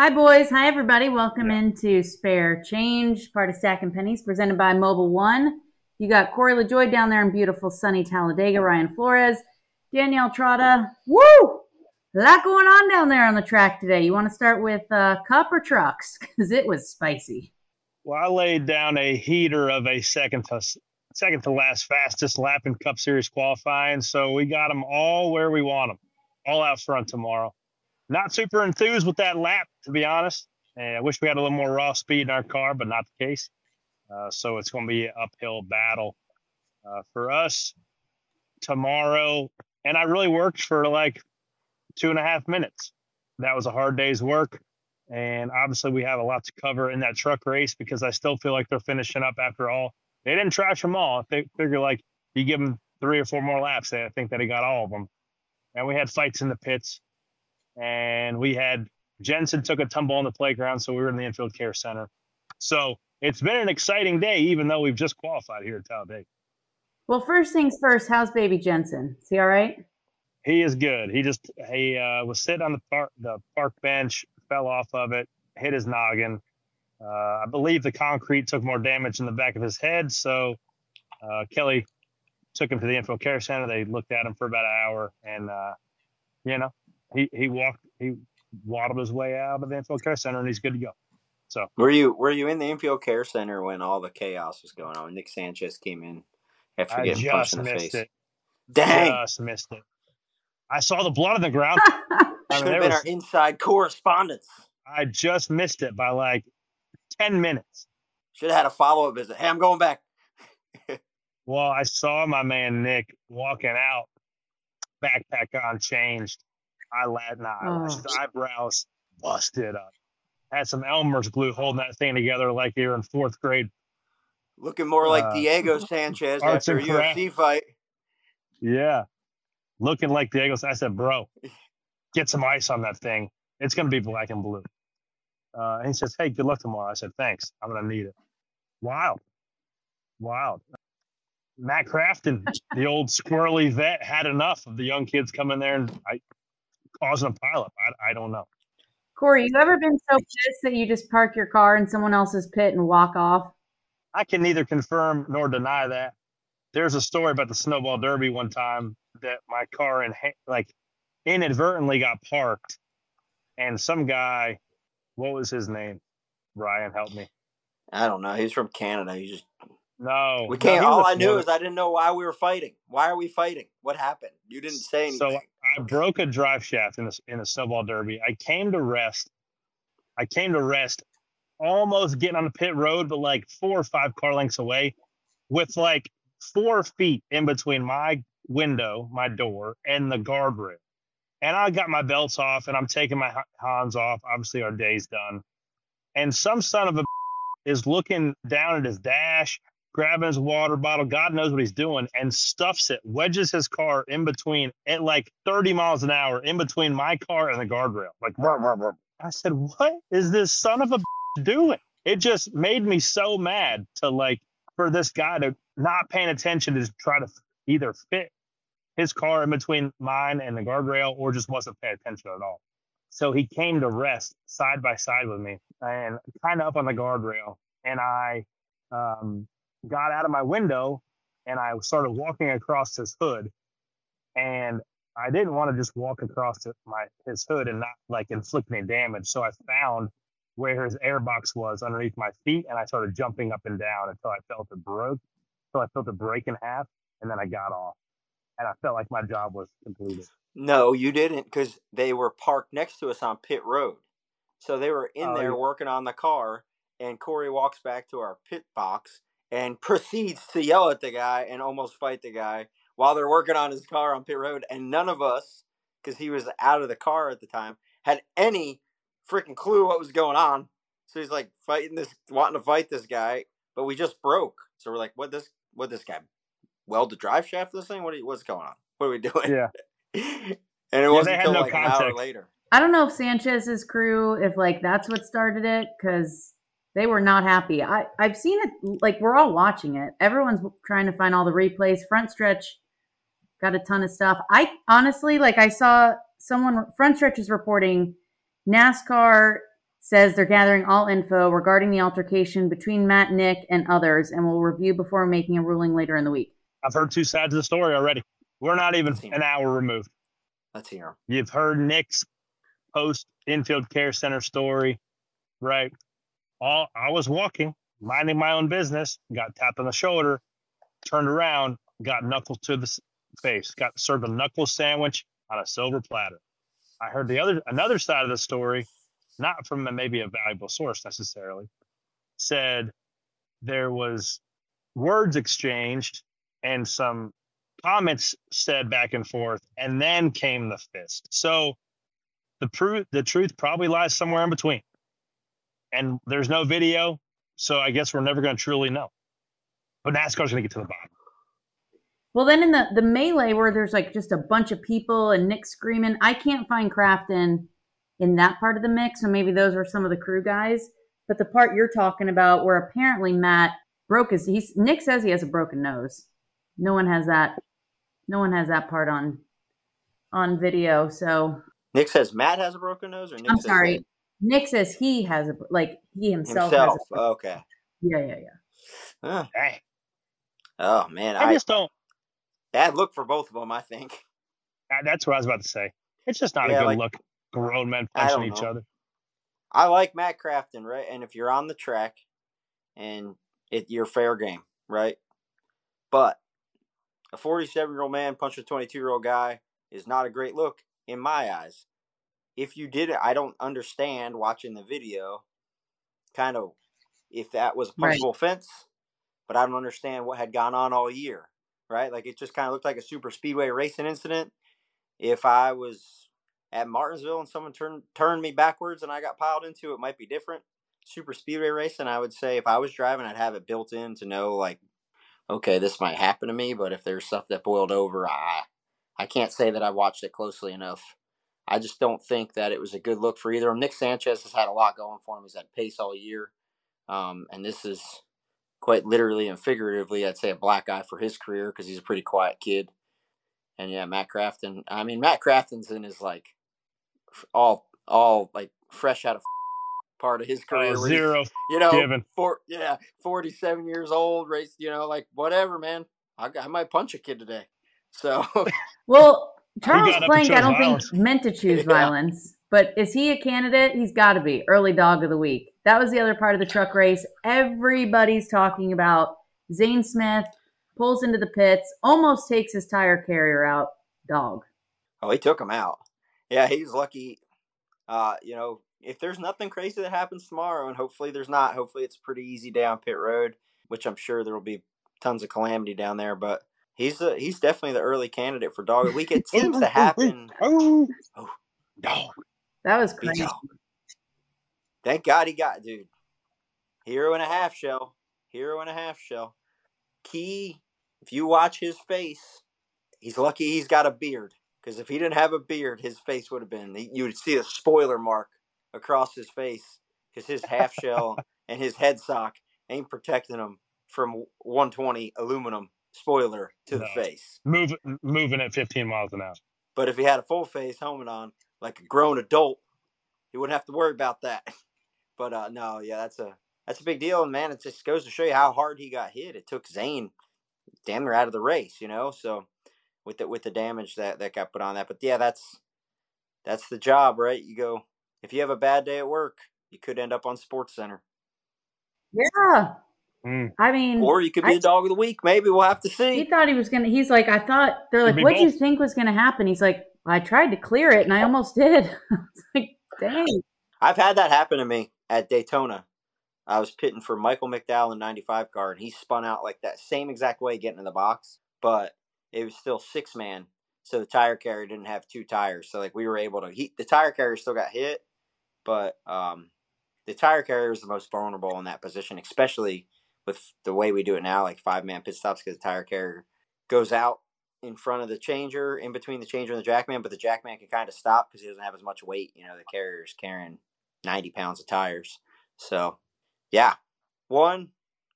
Hi, boys. Hi, everybody. Welcome into Spare Change, part of Stacking Pennies, presented by Mobil One. You got Corey LaJoie down there in beautiful sunny Talladega, Ryan Flores, Danielle Trotta. Woo! A lot going on down there on the track today. You want to start with uh, Cup or trucks? Because it was spicy. Well, I laid down a heater of a second to second to last fastest lap in Cup Series qualifying, so we got them all where we want them, all out front tomorrow not super enthused with that lap, to be honest. And I wish we had a little more raw speed in our car, but not the case. Uh, so it's going to be an uphill battle uh, for us tomorrow. And I really worked for like two and a half minutes. That was a hard day's work. And obviously, we have a lot to cover in that truck race because I still feel like they're finishing up after all. They didn't trash them all. They figure like you give them three or four more laps, I think that he got all of them. And we had fights in the pits and we had Jensen took a tumble on the playground, so we were in the infield care center. So it's been an exciting day, even though we've just qualified here at Talladega. Well, first things first, how's baby Jensen? Is he all right? He is good. He just he uh, was sitting on the park the park bench, fell off of it, hit his noggin. Uh, I believe the concrete took more damage in the back of his head, so uh, Kelly took him to the infield care center. They looked at him for about an hour, and uh, you know he he walked he waddled his way out of the infield care center and he's good to go. So were you were you in the infield care center when all the chaos was going on? Nick Sanchez came in after getting punched in the face. It. Dang, just missed it. I saw the blood on the ground. I Should have been was, our inside correspondence. I just missed it by like ten minutes. Should have had a follow up visit. Hey, I'm going back. well, I saw my man Nick walking out, backpack on, changed, eyelash, not eyelashes, oh. eyebrows busted up. Had some Elmer's glue holding that thing together like you were in fourth grade. Looking more like uh, Diego Sanchez after a UFC fight. Yeah. Looking like Diego. I said, bro, get some ice on that thing. It's going to be black and blue. Uh, and he says, hey, good luck tomorrow. I said, thanks. I'm going to need it. Wild. Wild. Matt Crafton, the old squirrely vet, had enough of the young kids coming there and I, causing a pileup. I, I don't know. Corey, you ever been so pissed that you just park your car in someone else's pit and walk off? I can neither confirm nor deny that. There's a story about the snowball derby one time that my car in like inadvertently got parked, and some guy, what was his name? Ryan, help me. I don't know. He's from Canada. He just no. We can't. No, all I knew is I didn't know why we were fighting. Why are we fighting? What happened? You didn't say anything. So I broke a drive shaft in a, in a snowball derby. I came to rest. I came to rest almost getting on the pit road, but like four or five car lengths away with like four feet in between my window, my door, and the guardrail. And I got my belts off and I'm taking my Hans off. Obviously, our day's done. And some son of a is looking down at his dash grabbing his water bottle. God knows what he's doing and stuffs it, wedges his car in between at like 30 miles an hour in between my car and the guardrail. Like, rah, rah, rah. I said, what is this son of a doing? It just made me so mad to like for this guy to not paying attention to try to either fit his car in between mine and the guardrail or just wasn't paying attention at all. So he came to rest side by side with me and kind of up on the guardrail. And I um, got out of my window and I started walking across his hood. And I didn't want to just walk across my his hood and not like inflict any damage. So I found where his airbox was underneath my feet and I started jumping up and down until I felt it broke. So I felt it break in half and then I got off. And I felt like my job was completed. No, you didn't because they were parked next to us on pit road. So they were in oh, there yeah. working on the car and Corey walks back to our pit box and proceeds to yell at the guy and almost fight the guy while they're working on his car on pit road. And none of us, because he was out of the car at the time, had any freaking clue what was going on. So he's like fighting this, wanting to fight this guy, but we just broke. So we're like, what this, what this guy weld the drive shaft this thing? What are, what's going on? What are we doing? Yeah. and it wasn't until no like context. an hour later. I don't know if Sanchez's crew, if like that's what started it, because they were not happy. I I've seen it. Like we're all watching it. Everyone's trying to find all the replays. Frontstretch got a ton of stuff. I honestly like. I saw someone Frontstretch is reporting NASCAR says they're gathering all info regarding the altercation between Matt, Nick, and others, and will review before making a ruling later in the week. I've heard two sides of the story already. We're not even an hour removed. Let's hear You've heard Nick's post infield care center story, right? All I was walking, minding my own business, got tapped on the shoulder, turned around, got knuckles to the face, got served a knuckle sandwich on a silver platter. I heard the other another side of the story, not from maybe a valuable source necessarily, said there was words exchanged and some comments said back and forth, and then came the fist. So the truth the truth probably lies somewhere in between. And there's no video, so I guess we're never going to truly know. But NASCAR's going to get to the bottom. Well, then in the the melee where there's like just a bunch of people and Nick screaming, I can't find Crafton in that part of the mix. So maybe those were some of the crew guys. But the part you're talking about, where apparently Matt broke his, he's Nick says he has a broken nose. No one has that. No one has that part on on video. So Nick says Matt has a broken nose, or Nick I'm sorry, that? Nick says he has a like he himself. Himself. Has a, okay. Yeah, yeah, yeah. Huh. Oh man, I, I just don't. Bad look for both of them, I think. Uh, that's what I was about to say. It's just not yeah, a good like, look. Grown men punching each other. I like Matt Crafton, right? And if you're on the track, and it, you're fair game, right? But a 47 year old man punching a 22 year old guy is not a great look in my eyes. If you did it, I don't understand watching the video, kind of if that was a punishable right. offense, but I don't understand what had gone on all year, right? Like it just kind of looked like a super speedway racing incident. If I was at Martinsville and someone turned turned me backwards and I got piled into, it might be different. Super speedway racing, I would say if I was driving, I'd have it built in to know like, okay, this might happen to me. But if there's stuff that boiled over, I I can't say that I watched it closely enough. I just don't think that it was a good look for either of them. Nick Sanchez has had a lot going for him. He's had pace all year. Um, and this is quite literally and figuratively, I'd say a black eye for his career because he's a pretty quiet kid. And yeah, Matt Crafton. I mean, Matt Crafton's in his like all all like fresh out of part of his career. Uh, zero, you know, given. Four, yeah, forty-seven years old, race. You know, like whatever, man. I, I might punch a kid today. So, well, Charles Plank, I don't violence. think meant to choose yeah. violence, but is he a candidate? He's got to be early dog of the week. That was the other part of the truck race. Everybody's talking about Zane Smith pulls into the pits, almost takes his tire carrier out. Dog. Oh, he took him out. Yeah, he's lucky. Uh, you know, if there's nothing crazy that happens tomorrow, and hopefully there's not, hopefully it's pretty easy down pit road, which I'm sure there will be tons of calamity down there. But he's a, he's definitely the early candidate for dog of the week. It seems to happen. Oh. oh, dog. That was crazy. Thank God he got dude. Hero and a half shell. Hero and a half shell. Key. If you watch his face, he's lucky he's got a beard. Because if he didn't have a beard, his face would have been. You would see a spoiler mark across his face because his half shell and his head sock ain't protecting him from 120 aluminum spoiler to no. the face. Move, moving at 15 miles an hour. But if he had a full face helmet on, like a grown adult, he wouldn't have to worry about that. But uh, no, yeah, that's a that's a big deal, and man, it just goes to show you how hard he got hit. It took Zane damn near out of the race, you know. So with the with the damage that that got put on that, but yeah, that's that's the job, right? You go if you have a bad day at work, you could end up on SportsCenter. Yeah, Mm. I mean, or you could be I, a dog of the week. Maybe we'll have to see. He thought he was gonna. He's like, I thought they're like, what do you think was gonna happen? He's like, I tried to clear it and I almost did. like, dang. I've had that happen to me at Daytona. I was pitting for Michael McDowell in 95 car, and he spun out like that same exact way getting in the box, but it was still six man. So the tire carrier didn't have two tires. So like we were able to heat the tire carrier still got hit, but um, the tire carrier is the most vulnerable in that position, especially with the way we do it now, like five man pit stops because the tire carrier goes out in front of the changer, in between the changer and the jackman, but the jackman can kind of stop because he doesn't have as much weight. You know, the carrier's carrying 90 pounds of tires. So yeah, one,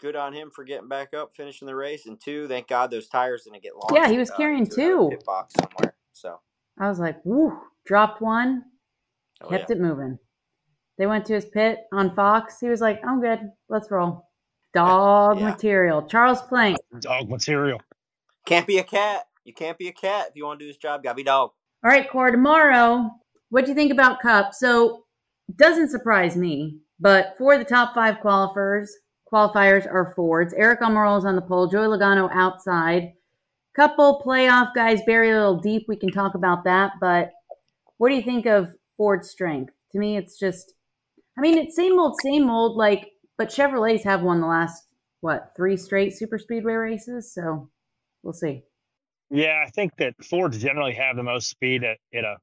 good on him for getting back up, finishing the race, and two, thank God those tires didn't get lost. Yeah, he was uh, carrying two. Pit box somewhere. So I was like, woo, dropped one, oh, kept yeah. it moving. They went to his pit on Fox. He was like, I'm good. Let's roll. Dog yeah. material. Charles Plank. Dog material. Can't be a cat. You can't be a cat if you want to do this job. Gotta be dog. All right, Core. Tomorrow, what do you think about Cup? So, doesn't surprise me but for the top five qualifiers, qualifiers are Fords. Aric Almirola on the pole, Joey Logano outside. Couple playoff guys buried a little deep. We can talk about that. But what do you think of Ford's strength? To me, it's just, I mean, it's same old, same old. Like, but Chevrolets have won the last what three straight super speedway races. So we'll see. Yeah, I think that Fords generally have the most speed at, at a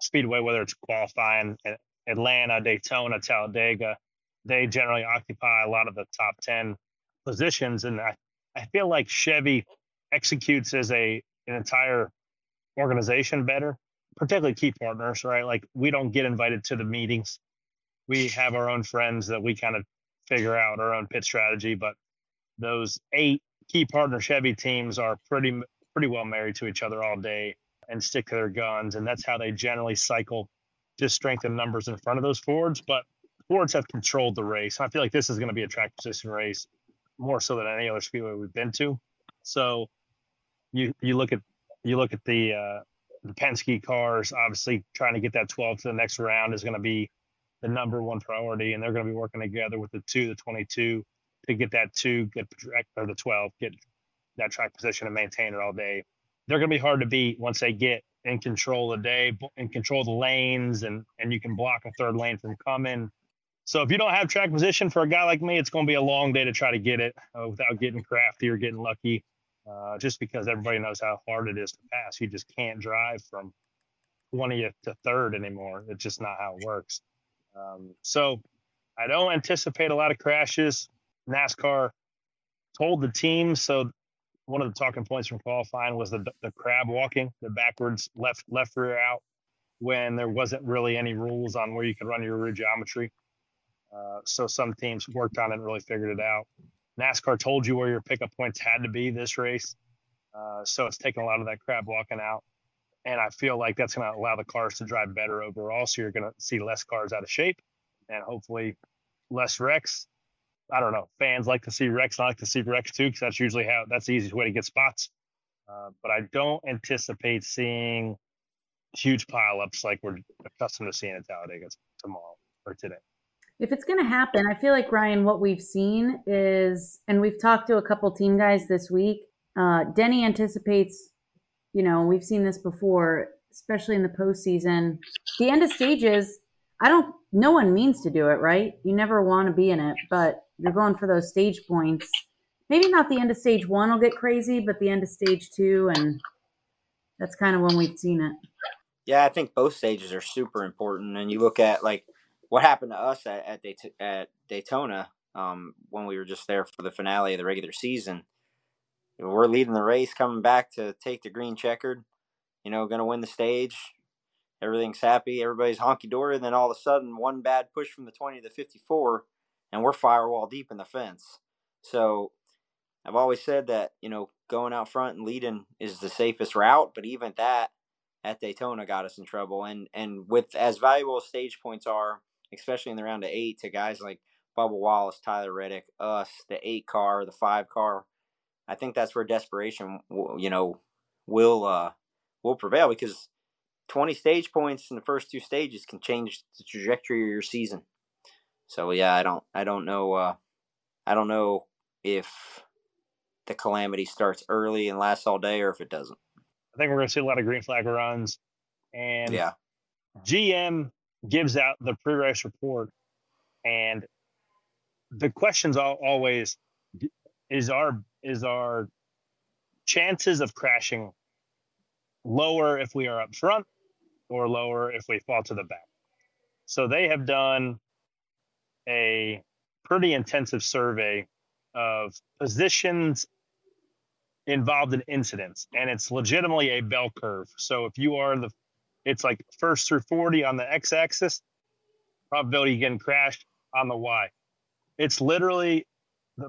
speedway, whether it's qualifying at Atlanta, Daytona, Talladega, they generally occupy a lot of the top 10 positions. And I, I feel like Chevy executes as a an entire organization better, particularly key partners, right? Like we don't get invited to the meetings. We have our own friends that we kind of figure out our own pit strategy, but those eight key partner Chevy teams are pretty pretty well married to each other all day and stick to their guns, and that's how they generally cycle to strengthen numbers in front of those Fords, but Fords have controlled the race. I feel like this is going to be a track position race more so than any other speedway we've been to. So you you look at you look at the uh, the Penske cars. Obviously, trying to get that 12 to the next round is going to be the number one priority, and they're going to be working together with the two, the 22, to get that two, get or the 12, get that track position and maintain it all day. They're going to be hard to beat once they get in control of the day and control the lanes and and you can block a third lane from coming. So if you don't have track position for a guy like me, it's going to be a long day to try to get it uh, without getting crafty or getting lucky. Uh, just because everybody knows how hard it is to pass, you just can't drive from 20th to third anymore. It's just not how it works. Um, so I don't anticipate a lot of crashes. NASCAR told the team so one of the talking points from qualifying was the the crab walking, the backwards left left rear out, when there wasn't really any rules on where you could run your rear geometry. Uh, so some teams worked on it and really figured it out. NASCAR told you where your pickup points had to be this race, uh, so it's taken a lot of that crab walking out. And I feel like that's going to allow the cars to drive better overall. So you're going to see less cars out of shape, and hopefully less wrecks I don't know. Fans like to see wrecks. I like to see wrecks too, because that's usually how that's the easiest way to get spots. Uh, but I don't anticipate seeing huge pileups like we're accustomed to seeing at Talladega tomorrow or today. If it's going to happen, I feel like Ryan, what we've seen is, and we've talked to a couple team guys this week. Uh, Denny anticipates, you know, we've seen this before, especially in the postseason. The end of stages, I don't. No one means to do it, right? You never want to be in it, but you're going for those stage points. Maybe not the end of stage one will get crazy, but the end of stage two, and that's kind of when we've seen it. Yeah, I think both stages are super important. And you look at like what happened to us at at, Dayt- at Daytona um, when we were just there for the finale of the regular season. We're leading the race, coming back to take the green checkered. You know, going to win the stage. Everything's happy. Everybody's honky dory. And then all of a sudden, one bad push from the 20 to the 54 and we're firewall deep in the fence. So I've always said that, you know, going out front and leading is the safest route, but even that at Daytona got us in trouble. And and with as valuable as stage points are, especially in the round of eight, to guys like Bubba Wallace, Tyler Reddick, us, the eight car, the five car, I think that's where desperation, you know, will uh, will prevail because 20 stage points in the first two stages can change the trajectory of your season. So yeah, I don't I don't know uh, I don't know if the calamity starts early and lasts all day or if it doesn't. I think we're going to see a lot of green flag runs, and yeah, GM gives out the pre-race report, and the question's always is our is our chances of crashing lower if we are up front or lower if we fall to the back. So they have done a pretty intensive survey of positions involved in incidents and it's legitimately a bell curve. So if you are the it's like first through 40 on the x axis, probability getting crashed on the y. It's literally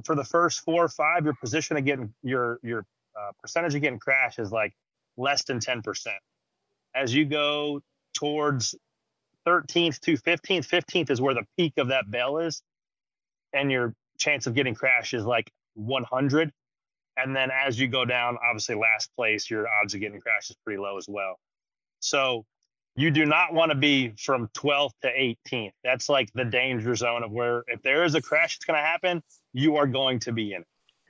for the first four or five, your position of getting your your uh, percentage of getting crashed is like less than 10%. As you go towards 13th to 15th, 15th is where the peak of that bell is, and your chance of getting crashed is like 100. And then as you go down, obviously last place, your odds of getting crashed is pretty low as well. So you do not want to be from 12th to 18th. That's like the danger zone of where if there is a crash it's going to happen, you are going to be in it.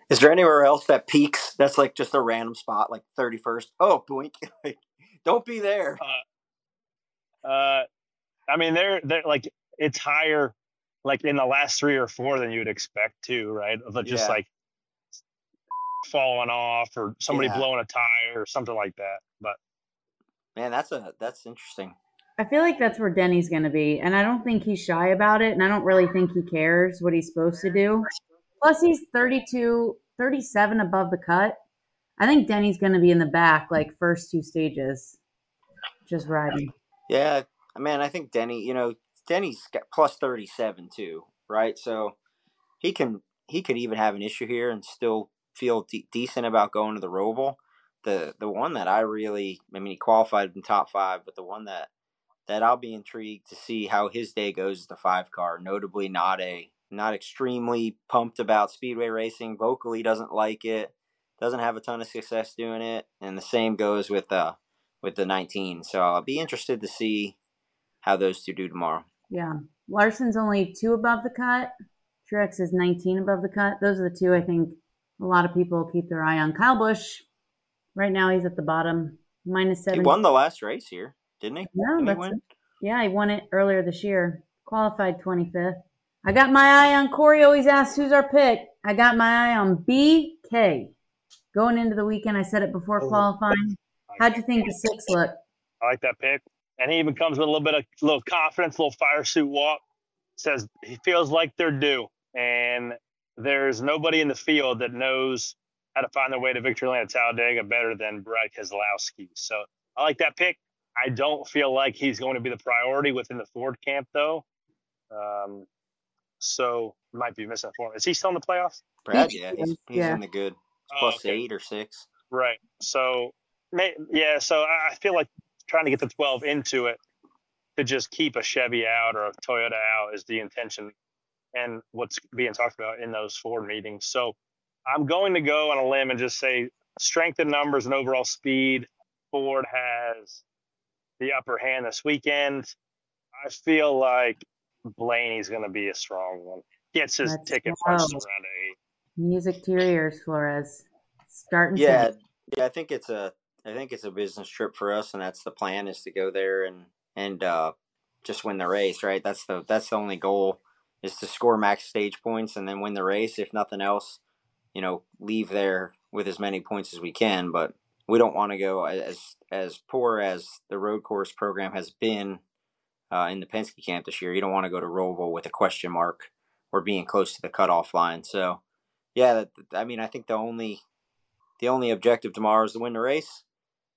Is there anywhere else that peaks? That's like just a random spot, like 31st. Oh, boink. Don't be there. Uh, uh, I mean, they're, they're like, it's higher like in the last three or four than you would expect to, right? Of just yeah. like falling off or somebody yeah. blowing a tire or something like that. But man, that's a that's interesting. I feel like that's where Denny's going to be, and I don't think he's shy about it, and I don't really think he cares what he's supposed to do. Plus, he's 32, 37 above the cut. I think Denny's going to be in the back, like first two stages, just riding. Yeah, man, I think Denny. You know, Denny's got plus thirty seven too, right? So he can he could even have an issue here and still feel de- decent about going to the Roval. The the one that I really, I mean, he qualified in top five, but the one that that I'll be intrigued to see how his day goes is the five car. Notably, not a not extremely pumped about speedway racing. Vocally doesn't like it. Doesn't have a ton of success doing it. And the same goes with uh with the 19. So I'll be interested to see how those two do tomorrow. Yeah. Larson's only two above the cut. Truex is 19 above the cut. Those are the two I think a lot of people keep their eye on. Kyle Busch, right now he's at the bottom, minus seven. He won the last race here, didn't he? No, didn't that's he yeah, he won it earlier this year. Qualified 25th. I got my eye on Corey. Always asks who's our pick. I got my eye on BK. Going into the weekend, I said it before oh, qualifying. How'd you think the six look? I like that pick, and he even comes with a little bit of little confidence, a little fire suit walk. Says he feels like they're due, and there's nobody in the field that knows how to find their way to victory lane at Talladega better than Brad Keselowski. So I like that pick. I don't feel like he's going to be the priority within the Ford camp, though. Um, so might be missing for him. Is he still in the playoffs? Brad, yeah, he's, he's yeah. in the good oh, plus okay. eight or six. Right. So, yeah. So I feel like trying to get the twelve into it to just keep a Chevy out or a Toyota out is the intention, and what's being talked about in those Ford meetings. So I'm going to go on a limb and just say strength in numbers and overall speed. Ford has the upper hand this weekend. I feel like Blaney's going to be a strong one. Gets his Let's ticket prices around eight. Music to your ears, Flores. Starting. Yeah, yeah. I think it's a. I think it's a business trip for us, and that's the plan: is to go there and and uh, just win the race. Right. That's the that's the only goal is to score max stage points and then win the race. If nothing else, you know, leave there with as many points as we can. But we don't want to go as as poor as the road course program has been uh, in the Penske camp this year. You don't want to go to Roval with a question mark or being close to the cutoff line. So, yeah, I mean, I think the only the only objective tomorrow is to win the race,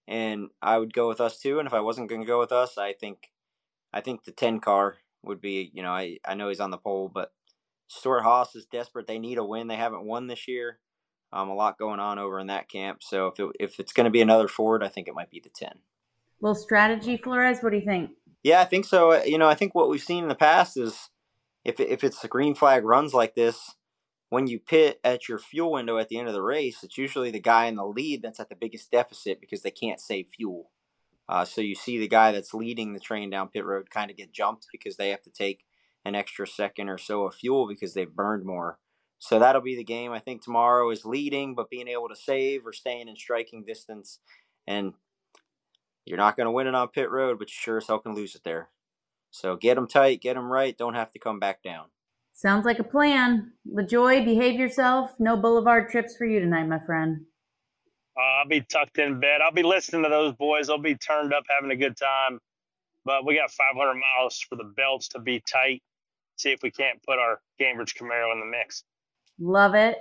and I would go with us too. And if I wasn't going to go with us, I think I think the ten car would be. You know, I I know he's on the pole, but Stewart-Haas is desperate. They need a win. They haven't won this year. Um, a lot going on over in that camp. So if it, if it's going to be another Ford, I think it might be the ten. Little strategy, Flores. What do you think? Yeah, I think so. Uh, you know, I think what we've seen in the past is if if it's the green flag runs like this, when you pit at your fuel window at the end of the race, it's usually the guy in the lead that's at the biggest deficit because they can't save fuel. Uh, so you see the guy that's leading the train down pit road kind of get jumped because they have to take an extra second or so of fuel because they've burned more. So that'll be the game. I think tomorrow is leading, but being able to save or staying in striking distance and you're not going to win it on pit road, but you sure as hell can lose it there. So get them tight, get them right. Don't have to come back down. Sounds like a plan. LaJoie, behave yourself. No boulevard trips for you tonight, my friend. Uh, I'll be tucked in bed. I'll be listening to those boys. I'll be turned up, having a good time. But we got 500 miles for the belts to be tight. See if we can't put our Gainbridge Camaro in the mix. Love it.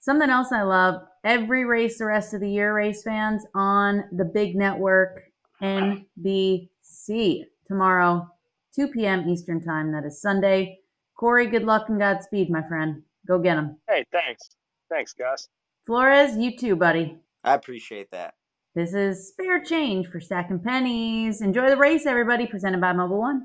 Something else I love every race the rest of the year, race fans, on the big network, NBC, tomorrow, 2 p.m. Eastern Time. That is Sunday. Corey, good luck and Godspeed, my friend. Go get them. Hey, thanks. Thanks, guys. Flores, you too, buddy. I appreciate that. This is Spare Change for Stacking Pennies. Enjoy the race, everybody, presented by Mobil One.